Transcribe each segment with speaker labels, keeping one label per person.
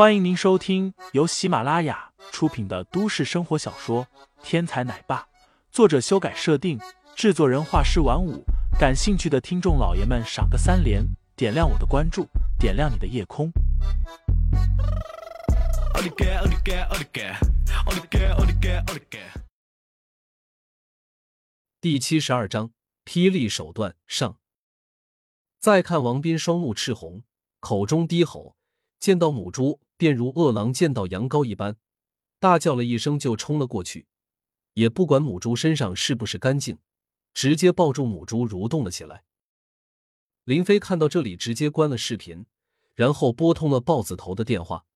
Speaker 1: 欢迎您收听由喜马拉雅出品的都市生活小说《天才奶爸》，作者修改设定，制作人画师晚舞。感兴趣的听众老爷们，赏个三连，点亮我的关注，点亮你的夜空。
Speaker 2: 第七十二章：霹雳手段上。再看王斌，双目赤红，口中低吼，见到母猪便如饿狼见到羊羔一般，大叫了一声就冲了过去，也不管母猪身上是不是干净，直接抱住母猪蠕动了起来。林飞看到这里，直接关了视频，然后拨通了豹子头的电话。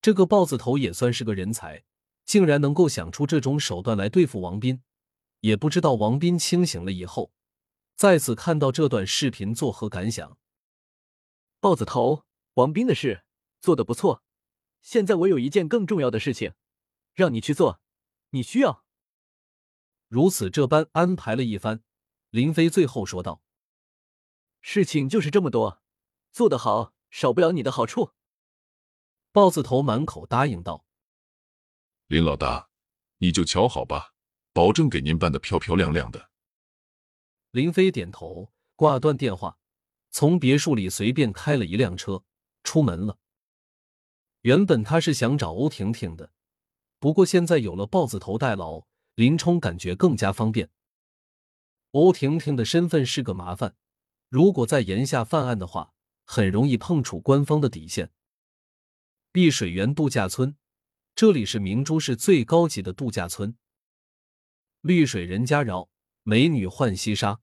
Speaker 2: 这个豹子头也算是个人才，竟然能够想出这种手段来对付王斌，也不知道王斌清醒了以后。再次看到这段视频，作何感想？
Speaker 3: 豹子头，王斌的事做的不错。现在我有一件更重要的事情，让你去做，你需要。
Speaker 2: 如此这般安排了一番，林飞最后说道：“
Speaker 3: 事情就是这么多，做得好，少不了你的好处。”
Speaker 2: 豹子头满口答应道：“
Speaker 4: 林老大，你就瞧好吧，保证给您办的漂漂亮亮的。”
Speaker 2: 林飞点头，挂断电话，从别墅里随便开了一辆车出门了。原本他是想找欧婷婷的，不过现在有了豹子头代劳，林冲感觉更加方便。欧婷婷的身份是个麻烦，如果在炎下犯案的话，很容易碰触官方的底线。碧水源度假村，这里是明珠市最高级的度假村，绿水人家绕。美女浣溪沙，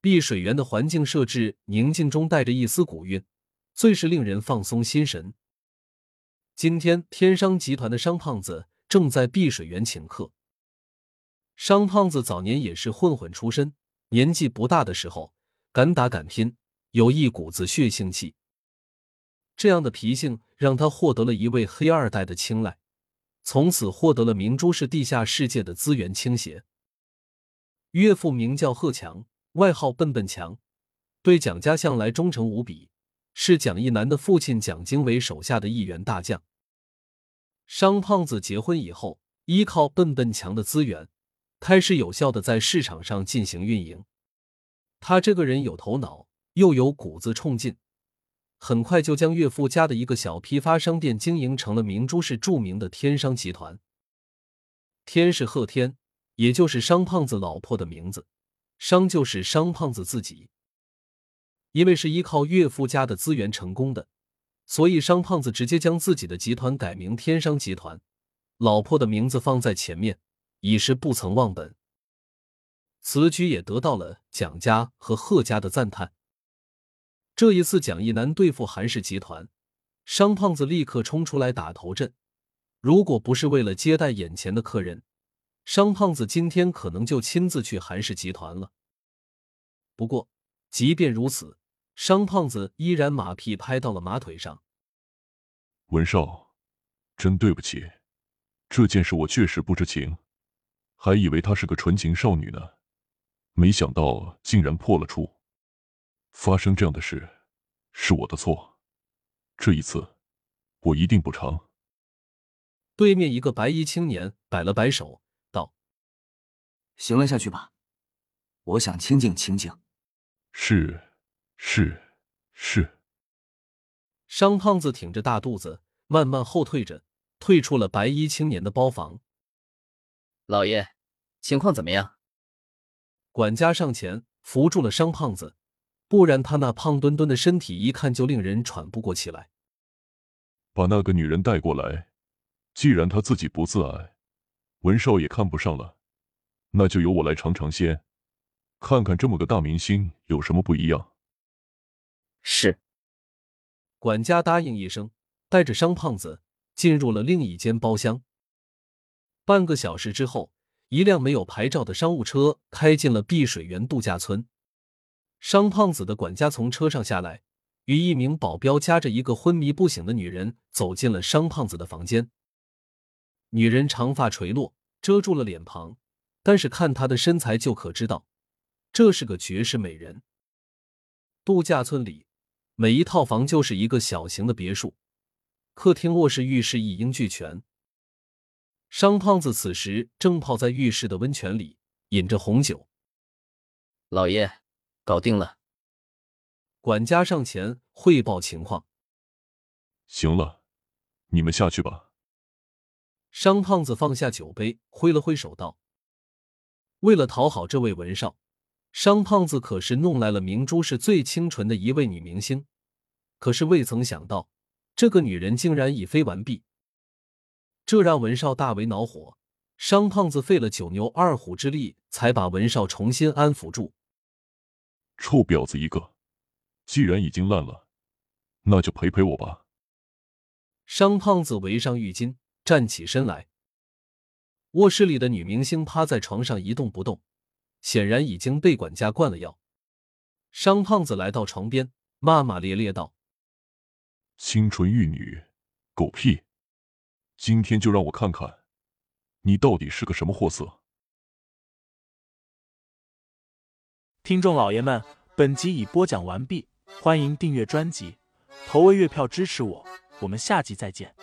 Speaker 2: 碧水源的环境设置宁静中带着一丝古韵，最是令人放松心神。今天天商集团的商胖子正在碧水园请客。商胖子早年也是混混出身，年纪不大的时候敢打敢拼，有一股子血性气。这样的脾性让他获得了一位黑二代的青睐，从此获得了明珠市地下世界的资源倾斜。岳父名叫贺强，外号笨笨强，对蒋家向来忠诚无比，是蒋一南的父亲蒋经纬手下的一员大将。商胖子结婚以后，依靠笨笨强的资源，开始有效的在市场上进行运营。他这个人有头脑，又有股子冲劲，很快就将岳父家的一个小批发商店经营成了明珠市著名的天商集团。天是贺天。也就是商胖子老婆的名字，商就是商胖子自己。因为是依靠岳父家的资源成功的，所以商胖子直接将自己的集团改名天商集团，老婆的名字放在前面，已是不曾忘本。此举也得到了蒋家和贺家的赞叹。这一次蒋一南对付韩氏集团，商胖子立刻冲出来打头阵。如果不是为了接待眼前的客人，商胖子今天可能就亲自去韩氏集团了。不过，即便如此，商胖子依然马屁拍到了马腿上。
Speaker 4: 文少，真对不起，这件事我确实不知情，还以为她是个纯情少女呢，没想到竟然破了处。发生这样的事，是我的错，这一次，我一定补偿。
Speaker 2: 对面一个白衣青年摆了摆手。
Speaker 5: 道行了，下去吧，我想清静清静。
Speaker 4: 是，是，是。
Speaker 2: 商胖子挺着大肚子，慢慢后退着，退出了白衣青年的包房。
Speaker 6: 老爷，情况怎么样？
Speaker 2: 管家上前扶住了商胖子，不然他那胖墩墩的身体一看就令人喘不过气来。
Speaker 4: 把那个女人带过来，既然她自己不自爱，文少也看不上了。那就由我来尝尝鲜，看看这么个大明星有什么不一样。
Speaker 6: 是，
Speaker 2: 管家答应一声，带着商胖子进入了另一间包厢。半个小时之后，一辆没有牌照的商务车开进了碧水园度假村。商胖子的管家从车上下来，与一名保镖夹着一个昏迷不醒的女人走进了商胖子的房间。女人长发垂落，遮住了脸庞。但是看她的身材就可知道，这是个绝世美人。度假村里，每一套房就是一个小型的别墅，客厅、卧室、浴室一应俱全。商胖子此时正泡在浴室的温泉里，饮着红酒。
Speaker 6: 老爷，搞定了。
Speaker 2: 管家上前汇报情况。
Speaker 4: 行了，你们下去吧。
Speaker 2: 商胖子放下酒杯，挥了挥手道：“为了讨好这位文少，商胖子可是弄来了明珠市最清纯的一位女明星。可是未曾想到，这个女人竟然已飞完毕，这让文少大为恼火。商胖子费了九牛二虎之力，才把文少重新安抚住。
Speaker 4: 臭婊子一个！”既然已经烂了，那就陪陪我吧。
Speaker 2: 商胖子围上浴巾，站起身来。卧室里的女明星趴在床上一动不动，显然已经被管家灌了药。商胖子来到床边，骂骂咧咧道：“
Speaker 4: 清纯玉女，狗屁！今天就让我看看，你到底是个什么货色！”
Speaker 1: 听众老爷们，本集已播讲完毕。欢迎订阅专辑，投喂月票支持我，我们下集再见。